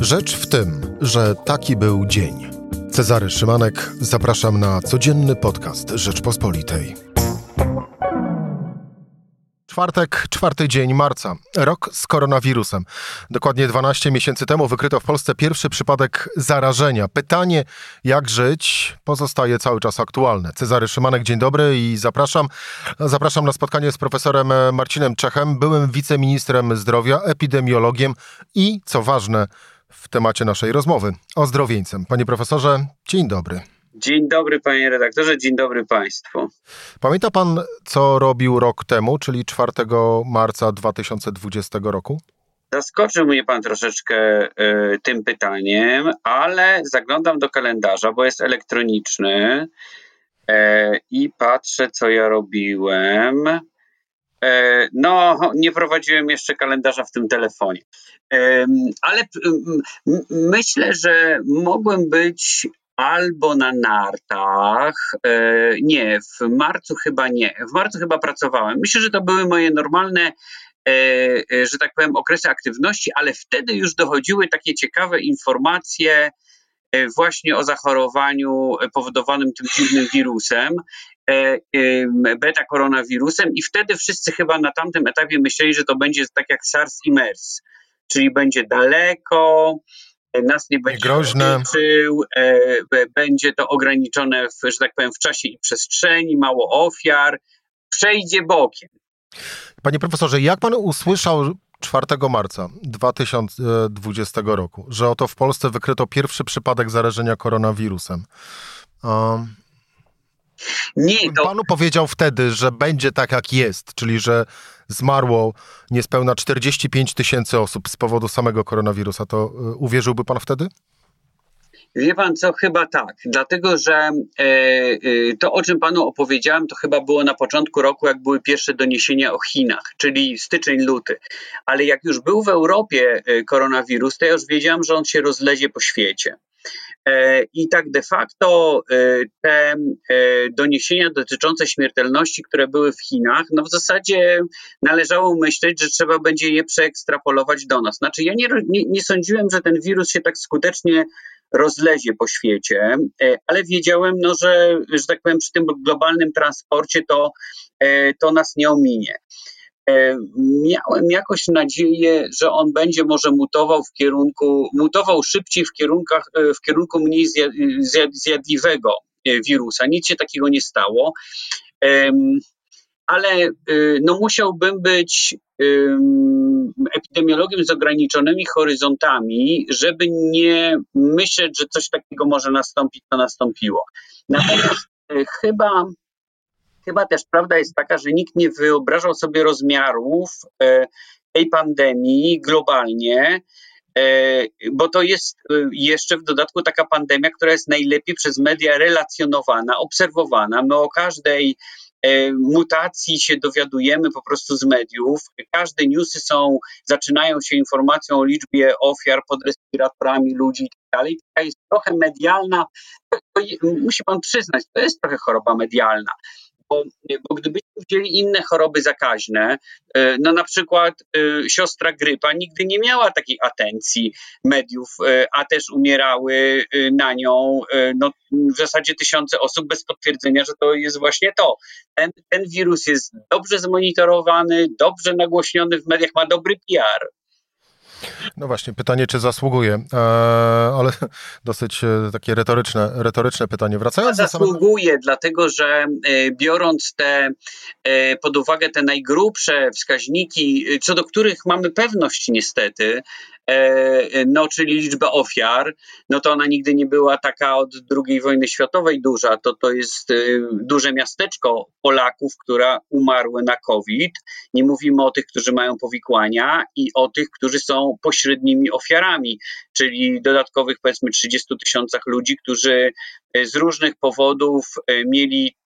Rzecz w tym, że taki był dzień. Cezary Szymanek, zapraszam na codzienny podcast Rzeczpospolitej. Czwartek, czwarty dzień marca. Rok z koronawirusem. Dokładnie 12 miesięcy temu wykryto w Polsce pierwszy przypadek zarażenia. Pytanie, jak żyć, pozostaje cały czas aktualne. Cezary Szymanek, dzień dobry i zapraszam. Zapraszam na spotkanie z profesorem Marcinem Czechem, byłym wiceministrem zdrowia, epidemiologiem i, co ważne, w temacie naszej rozmowy, ozdrowieńcem. Panie profesorze, dzień dobry. Dzień dobry, panie redaktorze, dzień dobry państwu. Pamięta pan, co robił rok temu, czyli 4 marca 2020 roku? Zaskoczył mnie pan troszeczkę y, tym pytaniem, ale zaglądam do kalendarza, bo jest elektroniczny y, i patrzę, co ja robiłem. E, no, nie prowadziłem jeszcze kalendarza w tym telefonie, ale myślę, że mogłem być albo na nartach. E, nie, w marcu chyba nie. W marcu chyba pracowałem. Myślę, że to były moje normalne e, że tak powiem, okresy aktywności, ale wtedy już dochodziły takie ciekawe informacje właśnie o zachorowaniu powodowanym tym dziwnym wirusem. E, beta koronawirusem i wtedy wszyscy chyba na tamtym etapie myśleli, że to będzie tak jak SARS i MERS, czyli będzie daleko, e, nas nie będzie groźne. Dotyczył, e, będzie to ograniczone, w, że tak powiem, w czasie i przestrzeni, mało ofiar, przejdzie bokiem. Panie profesorze, jak pan usłyszał 4 marca 2020 roku, że oto w Polsce wykryto pierwszy przypadek zarażenia koronawirusem? Um, nie, to... Panu powiedział wtedy, że będzie tak jak jest, czyli że zmarło niespełna 45 tysięcy osób z powodu samego koronawirusa, to y, uwierzyłby pan wtedy? Wie pan co, chyba tak, dlatego że e, e, to, o czym panu opowiedziałem, to chyba było na początku roku, jak były pierwsze doniesienia o Chinach, czyli styczeń, luty. Ale jak już był w Europie e, koronawirus, to ja już wiedziałam, że on się rozlezie po świecie. E, I tak de facto e, te e, doniesienia dotyczące śmiertelności, które były w Chinach, no w zasadzie należało myśleć, że trzeba będzie je przeekstrapolować do nas. Znaczy, ja nie, nie, nie sądziłem, że ten wirus się tak skutecznie rozlezie po świecie, ale wiedziałem, no, że, że tak powiem, przy tym globalnym transporcie to, to nas nie ominie. E, miałem jakoś nadzieję, że on będzie może mutował w kierunku, mutował szybciej w, kierunkach, e, w kierunku mniej zjadliwego e, wirusa. Nic się takiego nie stało. Ale no, musiałbym być epidemiologiem z ograniczonymi horyzontami, żeby nie myśleć, że coś takiego może nastąpić, to nastąpiło. Natomiast chyba chyba też prawda jest taka, że nikt nie wyobrażał sobie rozmiarów e, tej pandemii globalnie, e, bo to jest e, jeszcze w dodatku taka pandemia, która jest najlepiej przez media relacjonowana, obserwowana. My o każdej mutacji się dowiadujemy po prostu z mediów. Każde newsy są, zaczynają się informacją o liczbie ofiar pod respiratorami ludzi i tak dalej. Taka jest trochę medialna, musi pan przyznać, to jest trochę choroba medialna bo, bo gdybyśmy wzięli inne choroby zakaźne, e, no na przykład e, siostra grypa nigdy nie miała takiej atencji mediów, e, a też umierały na nią no, w zasadzie tysiące osób bez potwierdzenia, że to jest właśnie to. Ten, ten wirus jest dobrze zmonitorowany, dobrze nagłośniony w mediach, ma dobry PR. No właśnie, pytanie, czy zasługuje, e, ale dosyć e, takie retoryczne, retoryczne pytanie. Wracając do Zasługuje, samego... dlatego że e, biorąc te pod uwagę te najgrubsze wskaźniki, co do których mamy pewność niestety, E, no czyli liczba ofiar, no to ona nigdy nie była taka od II wojny światowej duża. To, to jest e, duże miasteczko Polaków, które umarły na COVID. Nie mówimy o tych, którzy mają powikłania i o tych, którzy są pośrednimi ofiarami, czyli dodatkowych powiedzmy 30 tysiącach ludzi, którzy e, z różnych powodów mieli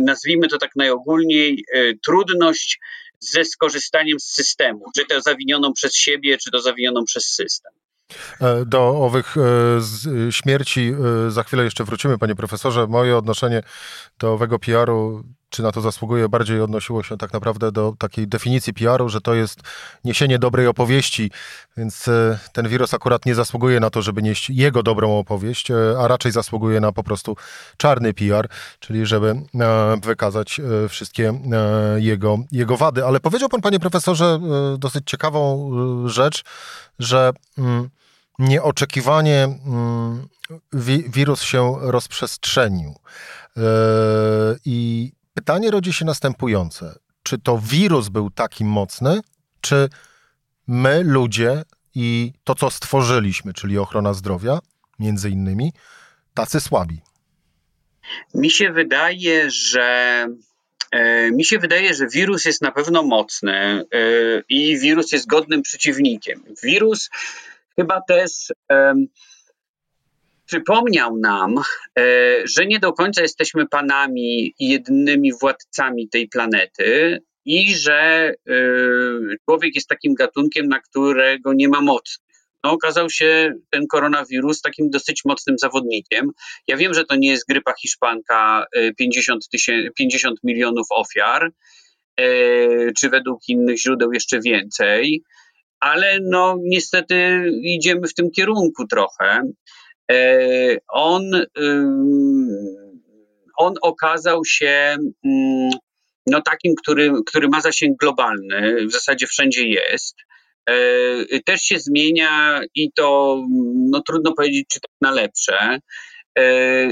nazwijmy to tak najogólniej, trudność ze skorzystaniem z systemu, czy to zawinioną przez siebie, czy to zawinioną przez system. E, do owych e, śmierci e, za chwilę jeszcze wrócimy, panie profesorze. Moje odnoszenie do owego PR-u czy na to zasługuje, bardziej odnosiło się tak naprawdę do takiej definicji PR-u, że to jest niesienie dobrej opowieści, więc e, ten wirus akurat nie zasługuje na to, żeby nieść jego dobrą opowieść, e, a raczej zasługuje na po prostu czarny PR, czyli żeby e, wykazać wszystkie jego, jego wady. Ale powiedział pan, panie profesorze, dosyć ciekawą rzecz, że mm, nieoczekiwanie mm, wirus się rozprzestrzenił. I pytanie rodzi się następujące. Czy to wirus był taki mocny, czy my, ludzie i to, co stworzyliśmy, czyli ochrona zdrowia, między innymi, tacy słabi? Mi się wydaje, że e, mi się wydaje, że wirus jest na pewno mocny e, i wirus jest godnym przeciwnikiem. Wirus chyba też przypomniał nam, e, że nie do końca jesteśmy panami i jedynymi władcami tej planety i że e, człowiek jest takim gatunkiem, na którego nie ma mocy. No, okazał się ten koronawirus takim dosyć mocnym zawodnikiem. Ja wiem, że to nie jest grypa hiszpanka 50, 50 milionów ofiar, e, czy według innych źródeł jeszcze więcej, ale no niestety idziemy w tym kierunku trochę. E, on, on okazał się no takim, który, który ma zasięg globalny, w zasadzie wszędzie jest. E, też się zmienia i to no, trudno powiedzieć, czy tak na lepsze. E,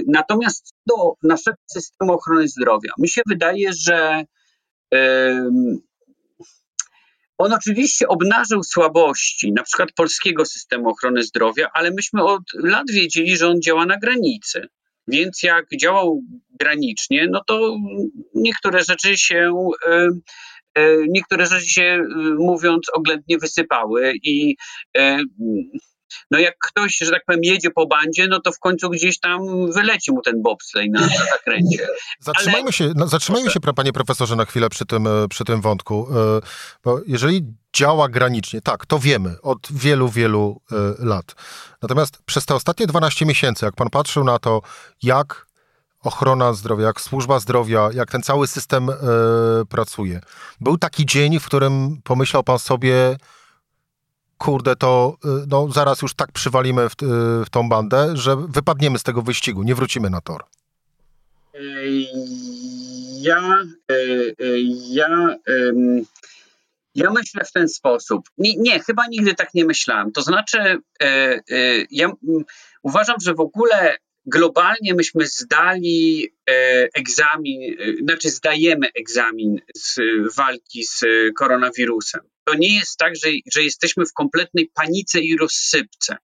natomiast do naszego systemu ochrony zdrowia, mi się wydaje, że on oczywiście obnażył słabości, na przykład polskiego systemu ochrony zdrowia, ale myśmy od lat wiedzieli, że on działa na granicy. Więc jak działał granicznie, no to niektóre rzeczy się, e, e, niektóre rzeczy się, e, mówiąc oględnie, wysypały i no jak ktoś, że tak powiem, jedzie po bandzie, no to w końcu gdzieś tam wyleci mu ten bobsleigh na, na zakręcie. Zatrzymajmy, Ale... się, no, zatrzymajmy się, panie profesorze, na chwilę przy tym, e, przy tym wątku, e, bo jeżeli działa granicznie, tak, to wiemy od wielu, wielu e, lat. Natomiast przez te ostatnie 12 miesięcy, jak pan patrzył na to, jak ochrona zdrowia, jak służba zdrowia, jak ten cały system pracuje, był taki dzień, w którym pomyślał pan sobie, kurde, to y, no, zaraz już tak przywalimy w, y, w tą bandę, że wypadniemy z tego wyścigu, nie wrócimy na tor. Ja, e, e, ja, ja myślę w ten sposób. Nie, nie, chyba nigdy tak nie myślałem. To znaczy, e, ja uważam, że w ogóle globalnie myśmy zdali egzamin, znaczy zdajemy egzamin z walki z koronawirusem to nie jest tak, że, że jesteśmy w kompletnej panice i rozsypce.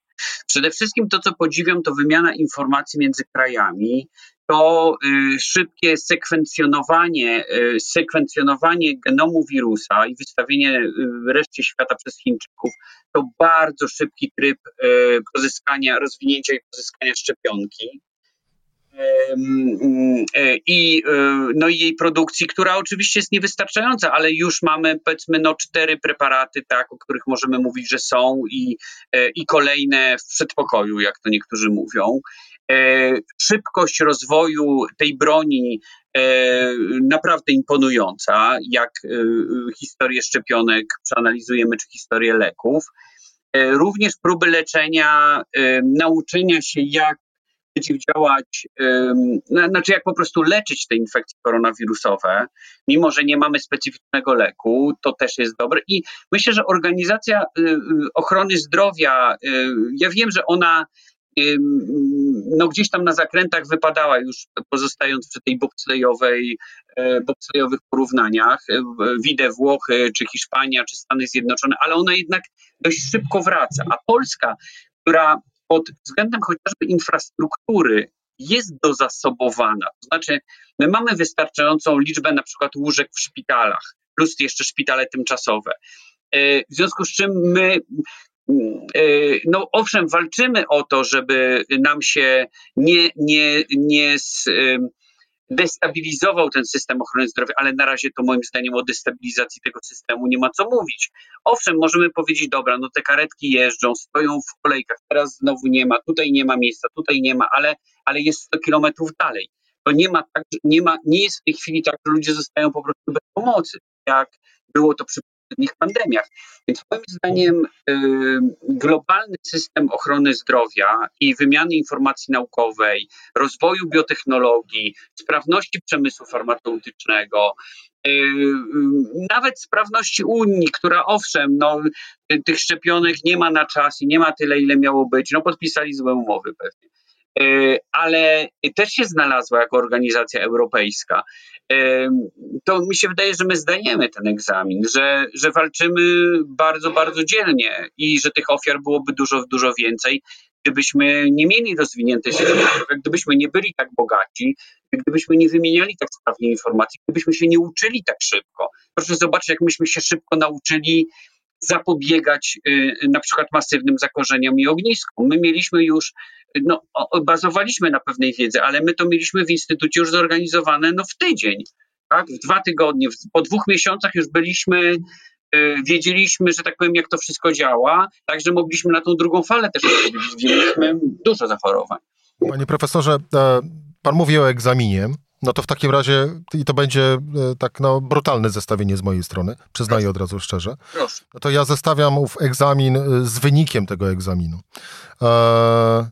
Przede wszystkim to, co podziwiam, to wymiana informacji między krajami, to y, szybkie sekwencjonowanie, y, sekwencjonowanie genomu wirusa i wystawienie y, reszcie świata przez Chińczyków, to bardzo szybki tryb y, pozyskania, rozwinięcia i pozyskania szczepionki. E, i, e, no i jej produkcji, która oczywiście jest niewystarczająca, ale już mamy powiedzmy no cztery preparaty, tak, o których możemy mówić, że są i, e, i kolejne w przedpokoju, jak to niektórzy mówią. Szybkość rozwoju tej broni naprawdę imponująca, jak historię szczepionek przeanalizujemy, czy historię leków. Również próby leczenia, nauczenia się, jak przeciwdziałać, znaczy jak po prostu leczyć te infekcje koronawirusowe, mimo że nie mamy specyficznego leku, to też jest dobre. I myślę, że organizacja y, y, ochrony zdrowia, y, ja wiem, że ona no gdzieś tam na zakrętach wypadała już pozostając przy tej bobslejowej, e, bobslejowych porównaniach, e, widzę Włochy, czy Hiszpania, czy Stany Zjednoczone, ale ona jednak dość szybko wraca. A Polska, która pod względem chociażby infrastruktury jest dozasobowana. To znaczy, my mamy wystarczającą liczbę na przykład łóżek w szpitalach, plus jeszcze szpitale tymczasowe. E, w związku z czym my e, no owszem, walczymy o to, żeby nam się nie, nie, nie destabilizował ten system ochrony zdrowia, ale na razie to moim zdaniem o destabilizacji tego systemu nie ma co mówić. Owszem, możemy powiedzieć, dobra, no te karetki jeżdżą, stoją w kolejkach, teraz znowu nie ma, tutaj nie ma miejsca, tutaj nie ma, ale, ale jest 100 kilometrów dalej. to nie ma tak, nie ma, nie jest w tej chwili tak, że ludzie zostają po prostu bez pomocy, jak było to przy poprzednich pandemiach. Więc moim zdaniem y, globalny system ochrony zdrowia i wymiany informacji naukowej, rozwoju biotechnologii, sprawności przemysłu farmaceutycznego, y, y, nawet sprawności Unii, która owszem, no, tych szczepionek nie ma na czas i nie ma tyle, ile miało być, no podpisali złe umowy pewnie ale też się znalazła jako organizacja europejska to mi się wydaje, że my zdajemy ten egzamin, że, że walczymy bardzo, bardzo dzielnie i że tych ofiar byłoby dużo, dużo więcej, gdybyśmy nie mieli rozwiniętej sieci, gdybyśmy nie byli tak bogaci, gdybyśmy nie wymieniali tak sprawnie informacji, gdybyśmy się nie uczyli tak szybko. Proszę zobaczyć, jak myśmy się szybko nauczyli zapobiegać y, na przykład masywnym zakorzeniom i ogniskom. My mieliśmy już, no, bazowaliśmy na pewnej wiedzy, ale my to mieliśmy w instytucie już zorganizowane no, w tydzień. Tak? W dwa tygodnie, po dwóch miesiącach już byliśmy, y, wiedzieliśmy, że tak powiem, jak to wszystko działa, także mogliśmy na tą drugą falę też odpowiedzieć. Mieliśmy dużo zachorowań. Panie profesorze, e, pan mówi o egzaminie. No to w takim razie, i to będzie e, tak no, brutalne zestawienie z mojej strony, przyznaję Proszę. od razu szczerze. Proszę. No to ja zestawiam ów egzamin e, z wynikiem tego egzaminu. E,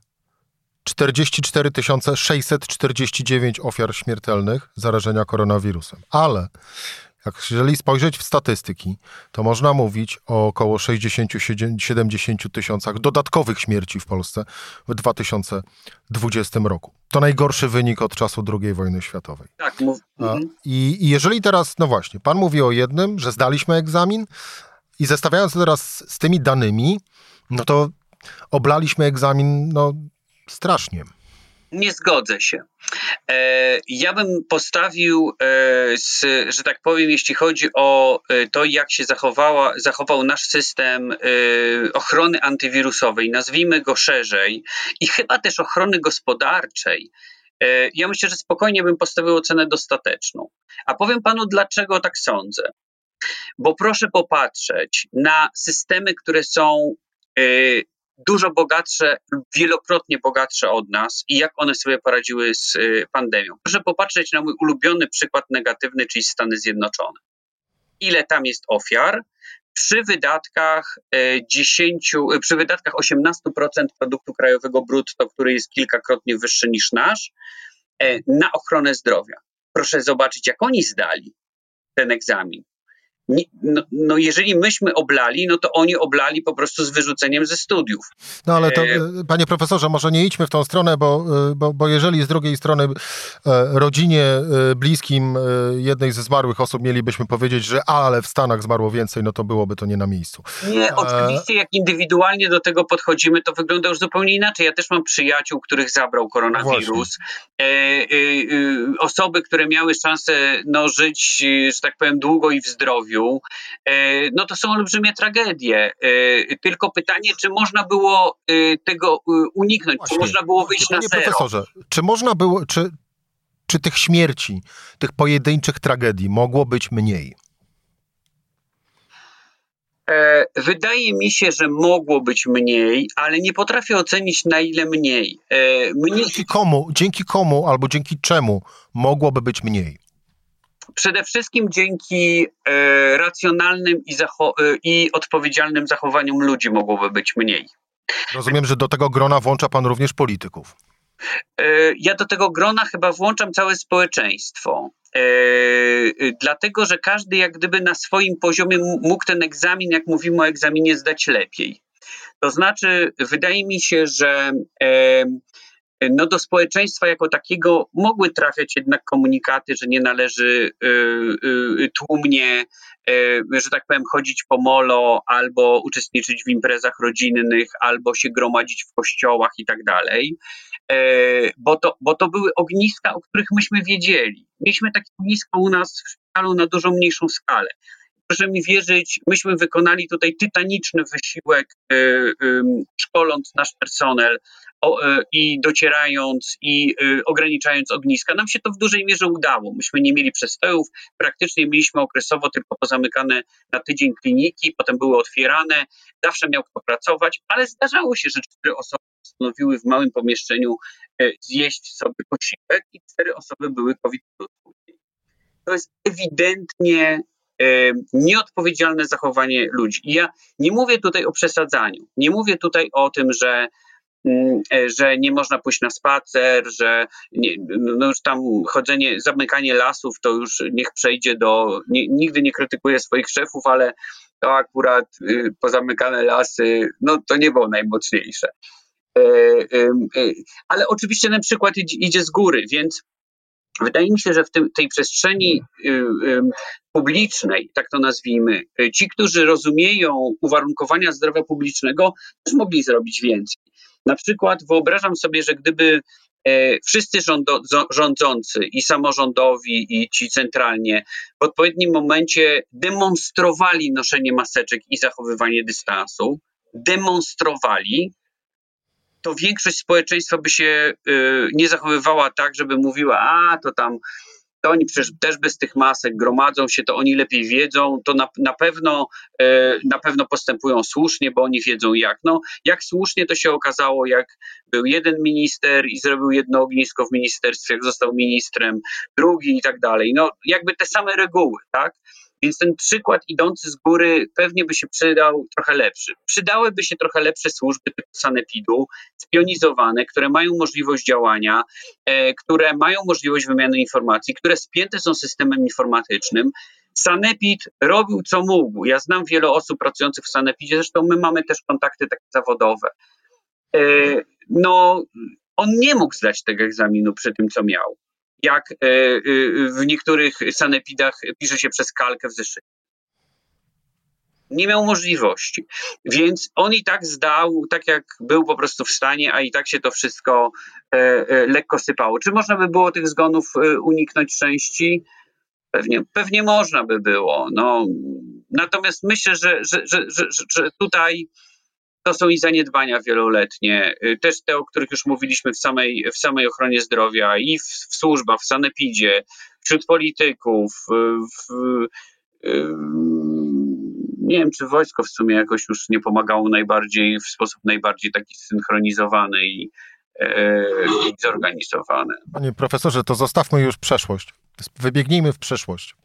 44 649 ofiar śmiertelnych zarażenia koronawirusem. Ale jak jeżeli spojrzeć w statystyki, to można mówić o około 60-70 tysiącach dodatkowych śmierci w Polsce w 2020 roku. To najgorszy wynik od czasu II wojny światowej. Tak, mów. Mhm. I, I jeżeli teraz, no właśnie, pan mówi o jednym, że zdaliśmy egzamin i zestawiając to teraz z tymi danymi, no to oblaliśmy egzamin no, strasznie. Nie zgodzę się. E, ja bym postawił, e, że tak powiem, jeśli chodzi o e, to, jak się zachowała, zachował nasz system ochrony antywirusowej, nazwijmy go szerzej, i chyba też ochrony gospodarczej, ja myślę, że spokojnie bym postawił ocenę dostateczną. A powiem panu, dlaczego tak sądzę. Bo proszę popatrzeć na systemy, które są dużo bogatsze, wielokrotnie bogatsze od nas i jak one sobie poradziły z y, pandemią. Proszę popatrzeć na mój ulubiony przykład negatywny, czyli Stany Zjednoczone. Ile tam jest ofiar? Przy wydatkach 10, y, przy wydatkach 18% produktu krajowego brutto, który jest kilkakrotnie wyższy niż nasz, e, na ochronę zdrowia. Proszę zobaczyć, jak oni zdali ten egzamin no, no, jeżeli myśmy oblali, no to oni oblali po prostu z wyrzuceniem ze studiów. No ale to, e... e panie profesorze, może nie idźmy w tą stronę, bo, e, bo, bo jeżeli z drugiej strony rodzinie, bliskim jednej ze zmarłych osób mielibyśmy powiedzieć, że a, ale w Stanach zmarło więcej, no to byłoby to nie na miejscu. Nie, oczywiście jak indywidualnie do tego podchodzimy, to wygląda już zupełnie inaczej. Ja też mam przyjaciół, których zabrał koronawirus. E, e, osoby, które miały szansę no, żyć, że tak powiem, długo i w zdrowiu, E, no to są olbrzymie tragedie. E, tylko pytanie, czy można było e, tego uniknąć, Właśnie. czy można było wyjść Panie na zero. profesorze, czy można było, czy, czy tych śmierci, tych pojedynczych tragedii mogło być mniej? Wydaje mi się, że mogło być mniej, ale nie potrafię ocenić na ile mniej. Mnie... Dzięki komu, dzięki komu albo dzięki czemu mogłoby być mniej? Przede wszystkim dzięki e, racjonalnym i, e, i odpowiedzialnym zachowaniom ludzi mogłoby być mniej. Rozumiem, że do tego grona włącza pan również polityków. E, ja do tego grona chyba włączam całe społeczeństwo. E, dlatego, że każdy jak gdyby na swoim poziomie mógł ten egzamin, jak mówimy o egzaminie, zdać lepiej. To znaczy, wydaje mi się, że no do społeczeństwa jako takiego mogły trafiać jednak komunikaty, że nie należy y, y, tłumnie, że tak powiem, chodzić po molo, albo uczestniczyć w imprezach rodzinnych, albo się gromadzić w kościołach i tak dalej. Bo to, bo to były ogniska, o których myśmy wiedzieli. Mieliśmy takie ognisko u nas w szpitalu na dużo mniejszą skalę proszę mi wierzyć, myśmy wykonali tutaj tytaniczny wysiłek, szkoląc nasz personel, E, i docierając i e, ograniczając ogniska. Nam się to w dużej mierze udało. Myśmy nie mieli przestojów, praktycznie mieliśmy okresowo tylko pozamykane na tydzień kliniki, potem były otwierane, zawsze miał kto pracować, ale zdarzało się, że cztery osoby postanowiły w małym pomieszczeniu zjeść sobie posiłek i cztery osoby były COVID To jest ewidentnie nieodpowiedzialne zachowanie ludzi. I ja nie mówię tutaj o przesadzaniu, nie mówię tutaj o tym, że mm, że nie można pójść na spacer, że nie, no już tam chodzenie, zamykanie lasów to już niech przejdzie do. Nie, nigdy nie krytykuję swoich szefów, ale to akurat y, pozamykane lasy, no to nie było najmocniejsze. E, e, ale oczywiście ten przykład idzie z góry, więc wydaje mi się, że w tym, tej przestrzeni y, publicznej, tak to nazwijmy, y, ci, którzy rozumieją uwarunkowania zdrowia publicznego, też mogli zrobić więcej. Na przykład wyobrażam sobie, że gdyby E, wszyscy rządzący i samorządowi, i ci centralnie w odpowiednim momencie demonstrowali noszenie maseczek i zachowywanie dystansu, demonstrowali, to większość społeczeństwa by się y, nie zachowywała tak, żeby mówiła, a to tam to oni przecież też bez tych masek gromadzą się, to oni lepiej wiedzą, to na, na, pewno, e, na pewno postępują słusznie, bo oni wiedzą jak. No, jak słusznie to się okazało, jak był jeden minister i zrobił jedno ognisko w ministerstwie, jak został ministrem, drugi i tak dalej. No, jakby te same reguły, tak? Więc ten przykład idący z góry pewnie by się przydał trochę lepszy. Przydałyby się trochę lepsze służby typu sanepidu, spionizowane, które mają możliwość działania, e, które mają możliwość wymiany informacji, które spięte są systemem informatycznym. Sanepid robił co mógł. Ja znam wiele osób pracujących w Sanepidzie, zresztą my mamy też kontakty takie zawodowe. E, no, on nie mógł zdać tego egzaminu przy tym, co miał jak e, e, w niektórych sanepidach pisze się przez kalkę w zeszycie. Nie miał możliwości. Więc on i tak zdał, tak jak był po prostu w stanie, a i tak się to wszystko e, lekko sypało. Czy można by było tych zgonów uniknąć części? Pewnie, pewnie można by było. No, natomiast myślę, że, że, że, że, że tutaj to są i zaniedbania wieloletnie, y, też te, o których już mówiliśmy w samej, w samej ochronie zdrowia i w, w służbach, w sanepidzie, wśród polityków, y, w, y, nie wiem, czy wojsko w sumie jakoś już nie pomagało najbardziej, w sposób najbardziej taki synchronizowany i, e, i zorganizowany. Panie profesorze, to zostawmy już przeszłość. Wybiegnijmy w przyszłość.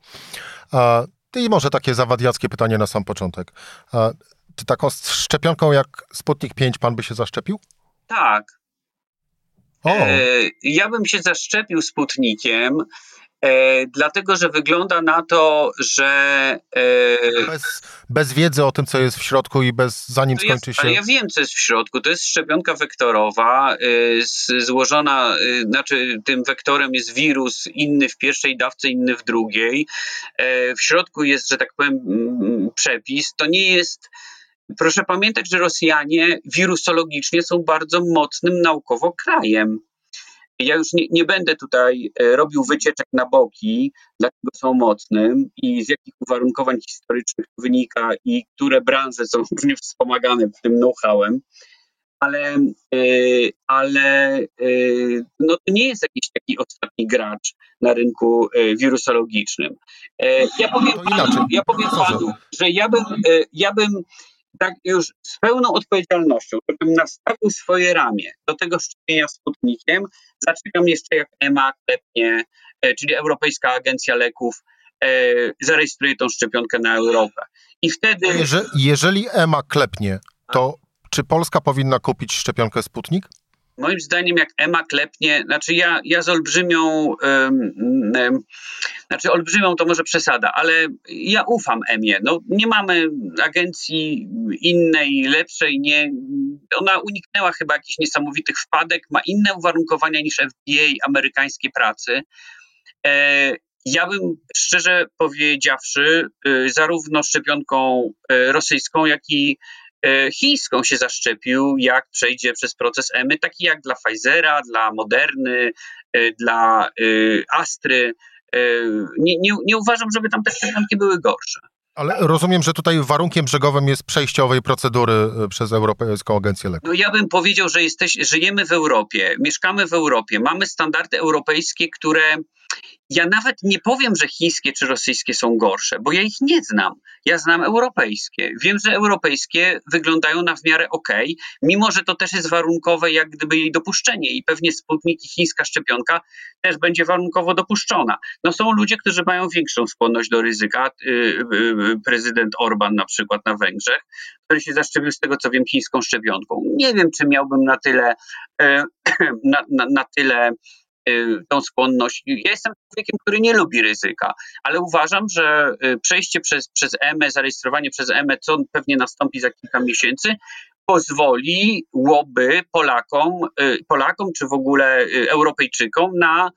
I może takie zawadiackie pytanie na sam początek. Czy taką szczepionką jak Sputnik 5 pan by się zaszczepił? Tak. O. E, ja bym się zaszczepił Sputnikiem, e, dlatego że wygląda na to, że. E, bez, bez, wiedzy o tym, co jest w środku i bez zanim no skończy się. Ale ja wiem, co jest w środku. To jest szczepionka wektorowa, e, z, złożona, e, znaczy tym wektorem jest wirus, inny w pierwszej dawce, inny w drugiej. E, w środku jest, że tak powiem, przepis. To nie jest Proszę pamiętać, że Rosjanie wirusologicznie są bardzo mocnym naukowo krajem. Ja już nie, nie, będę tutaj e, robił wycieczek na boki, dlaczego są mocnym i z jakich uwarunkowań historycznych to wynika i które branże są różnie wspomagane tym know-howem, ale, e, ale e, no to nie jest jakiś taki ostatni gracz na rynku wirusologicznym. Ja powiem panu, ja powiem panu że ja bym, ja bym tak już z pełną odpowiedzialnością, żebym nastawił swoje ramię do tego szczepienia Sputnikiem, zaczekam jeszcze jak EMA klepnie, e, czyli Europejska Agencja Leków, e, zarejestruje tą szczepionkę na Europę. I wtedy... Jeżeli, jeżeli EMA klepnie, to czy Polska powinna kupić szczepionkę Sputnik? Moim zdaniem, jak EMA klepnie, znaczy ja, ja z olbrzymią, um, um, znaczy olbrzymią to może przesada, ale ja ufam EMie. No, nie mamy agencji innej, lepszej, nie, ona uniknęła chyba jakichś niesamowitych wpadek, ma inne uwarunkowania niż FDA amerykańskiej pracy. E, ja bym szczerze powiedziawszy, y, zarówno szczepionką y, rosyjską, jak i chińską się zaszczepił, jak przejdzie przez proces EMY, taki jak dla Pfizera, dla Moderny, e, dla e, Astry. Nie, nie, nie uważam, żeby tam te szczepionki były gorsze. Ale rozumiem, że tutaj warunkiem brzegowym jest przejściowej procedury przez Europejską Agencję Leków. No ja bym powiedział, że jesteś, żyjemy w Europie, mieszkamy w Europie, mamy standardy europejskie, które ja nawet nie powiem, że chińskie czy rosyjskie są gorsze, bo ja ich nie znam. Ja znam europejskie. Wiem, że europejskie wyglądają na w miarę ok, mimo że to też jest warunkowe, jak gdyby jej dopuszczenie i pewnie Sputnik i chińska szczepionka też będzie warunkowo dopuszczona. No są ludzie, którzy mają większą skłonność do ryzyka. Y, y, y, prezydent Orban na przykład na Węgrzech, który się zaszczepił z tego co wiem chińską szczepionką. Nie wiem, czy miałbym na tyle, na, na, na tyle tą skłonność. Ja jestem człowiekiem, który nie lubi ryzyka, ale uważam, że y, przejście przez, przez EME, zarejestrowanie przez EME, co pewnie nastąpi za kilka miesięcy, pozwoliłoby Polakom, y, Polakom czy w ogóle Europejczykom na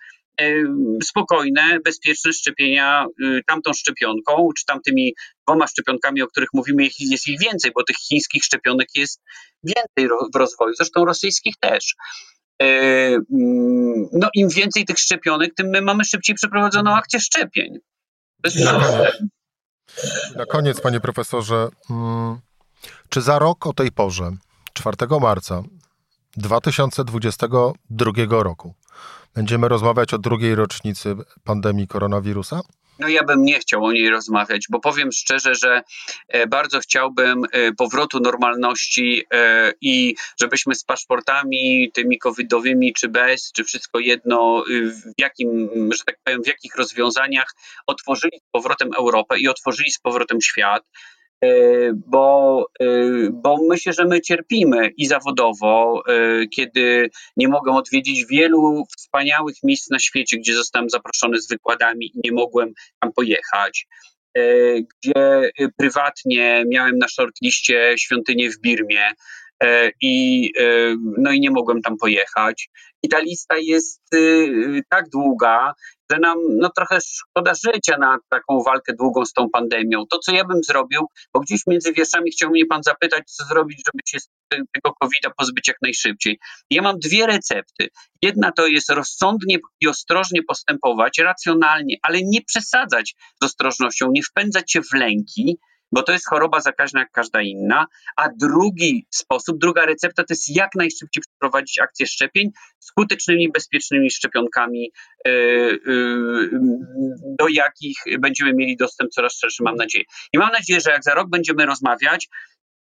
spokojne, bezpieczne szczepienia tamtą szczepionką, czy tamtymi dwoma szczepionkami, o których mówimy, jest ich więcej, bo tych chińskich szczepionek jest więcej w rozwoju, zresztą rosyjskich też. E, mm, no im więcej tych szczepionek, tym my mamy szybciej przeprowadzoną akcję szczepień. Koniec, na koniec, panie profesorze, mm, czy za rok o tej porze, 4 marca 2022 roku, będziemy rozmawiać o drugiej rocznicy pandemii koronawirusa? No ja bym nie chciał o niej rozmawiać, bo powiem szczerze, że e, bardzo chciałbym e, powrotu normalności e, i żebyśmy z paszportami tymi covidowymi czy bez, czy wszystko jedno, w jakim, że tak powiem, w jakich rozwiązaniach otworzyli z powrotem Europę i otworzyli z powrotem świat. E, bo, e, bo myślę, że my cierpimy i zawodowo, e, kiedy nie mogę odwiedzić wielu wspaniałych miejsc na świecie, gdzie zostałem zaproszony z wykładami i nie mogłem tam pojechać. Gdzie prywatnie miałem na shortliście świątynię w Birmie i, no i nie mogłem tam pojechać. I ta lista jest tak długa, że nam no, trochę szkoda życia na taką walkę długą z tą pandemią. To, co ja bym zrobił, bo gdzieś między wierszami chciał mnie pan zapytać, co zrobić, żeby się z tego COVID-a pozbyć jak najszybciej. Ja mam dwie recepty. Jedna to jest rozsądnie i ostrożnie postępować, racjonalnie, ale nie przesadzać z ostrożnością, nie wpędzać się w lęki, bo to jest choroba zakaźna jak każda inna. A drugi sposób, druga recepta to jest jak najszybciej przeprowadzić akcję szczepień skutecznymi, bezpiecznymi szczepionkami, e, e, do jakich będziemy mieli dostęp coraz szerszy, mam nadzieję. I mam nadzieję, że jak za rok będziemy rozmawiać,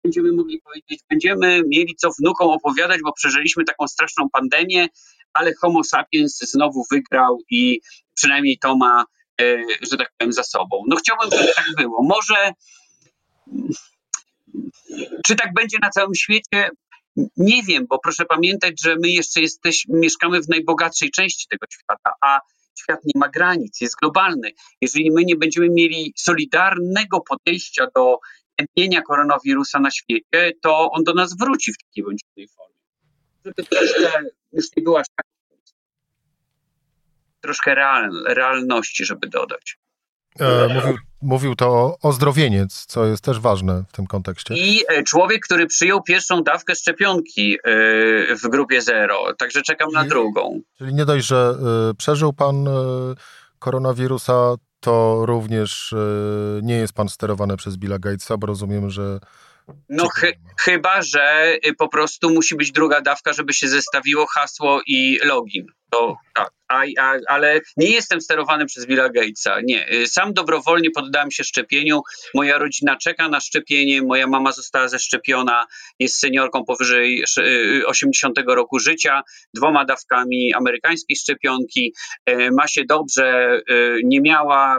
będziemy mogli powiedzieć, będziemy mieli co wnukom opowiadać, bo przeżyliśmy taką straszną pandemię, ale Homo sapiens znowu wygrał i przynajmniej to ma, e, że tak powiem, za sobą. No chciałbym, żeby tak było. Może czy tak będzie na całym świecie? Nie wiem, bo proszę pamiętać, że my jeszcze jesteśmy, mieszkamy w najbogatszej części tego świata, a świat nie ma granic, jest globalny. Jeżeli my nie będziemy mieli solidarnego podejścia do tępienia koronawirusa na świecie, to on do nas wróci w takiej bądź innej formie. Żeby troszkę już nie była troszkę real, realności, żeby dodać. E, mówił, mówił to ozdrowieniec, co jest też ważne w tym kontekście. I e, człowiek, który przyjął pierwszą dawkę szczepionki e, w grupie zero, także czekam na drugą. Czyli nie dość, że przeżył pan koronawirusa, to również nie jest pan sterowany przez Billa Gatesa, bo rozumiem, że no ch chyba, że po prostu musi być druga dawka, żeby się zestawiło hasło i login. To tak a, a, ale nie jestem sterowany przez Billa Gatesa. Nie. Y, sam dobrowolnie poddałem się szczepieniu. Moja rodzina czeka na szczepienie. Moja mama została zeszczepiona. Jest seniorką powyżej 80 y, roku życia, dwoma dawkami amerykańskiej szczepionki. Y, ma się dobrze, nie miała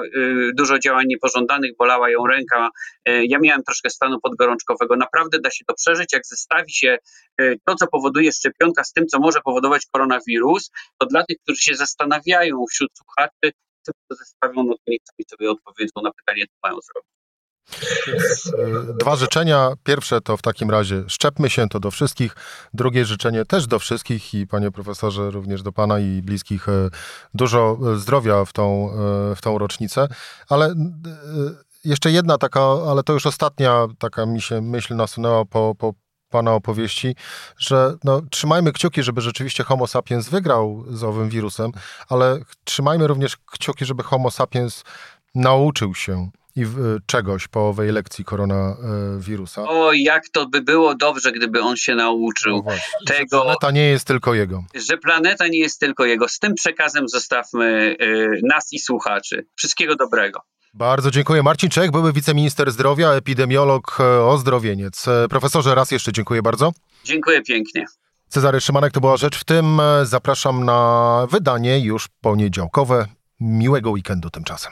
dużo działań niepożądanych, bolała ją ręka. Ja miałem troszkę stanu podgorączkowego. Naprawdę da się to przeżyć, jak zestawi się to, co powoduje szczepionka z tym, co może powodować koronawirus, to dla tych, którzy się zastanawiają wśród słuchaczy, co to zestawią, no niech sobie odpowiedzą na pytanie, co mają zrobić. E, dwa życzenia. Pierwsze to w takim razie szczepmy się to do wszystkich. Drugie życzenie też do wszystkich i panie profesorze, również do pana i bliskich e, dużo zdrowia w tą, e, w tą rocznicę. Ale jeszcze jedna taka, ale to już ostatnia taka mi się myśl nasunęła po, po Pana opowieści, że no, trzymajmy kciuki, żeby rzeczywiście Homo sapiens wygrał z owym wirusem, ale trzymajmy również kciuki, żeby Homo sapiens nauczył się i czegoś po owej lekcji koronawirusa. O, jak to by było dobrze, gdyby on się nauczył no właśnie, tego. Że planeta nie jest tylko jego. Że planeta nie jest tylko jego. Z tym przekazem zostawmy y, nas i słuchaczy. Wszystkiego dobrego. Bardzo dziękuję. Marcin Czech, były wiceminister zdrowia, epidemiolog, e, ozdrowieniec. E, profesorze, raz jeszcze dziękuję bardzo. Dziękuję pięknie. Cezary Szymanek to była rzecz w tym. E, zapraszam na wydanie już poniedziałkowe. Miłego weekendu tymczasem.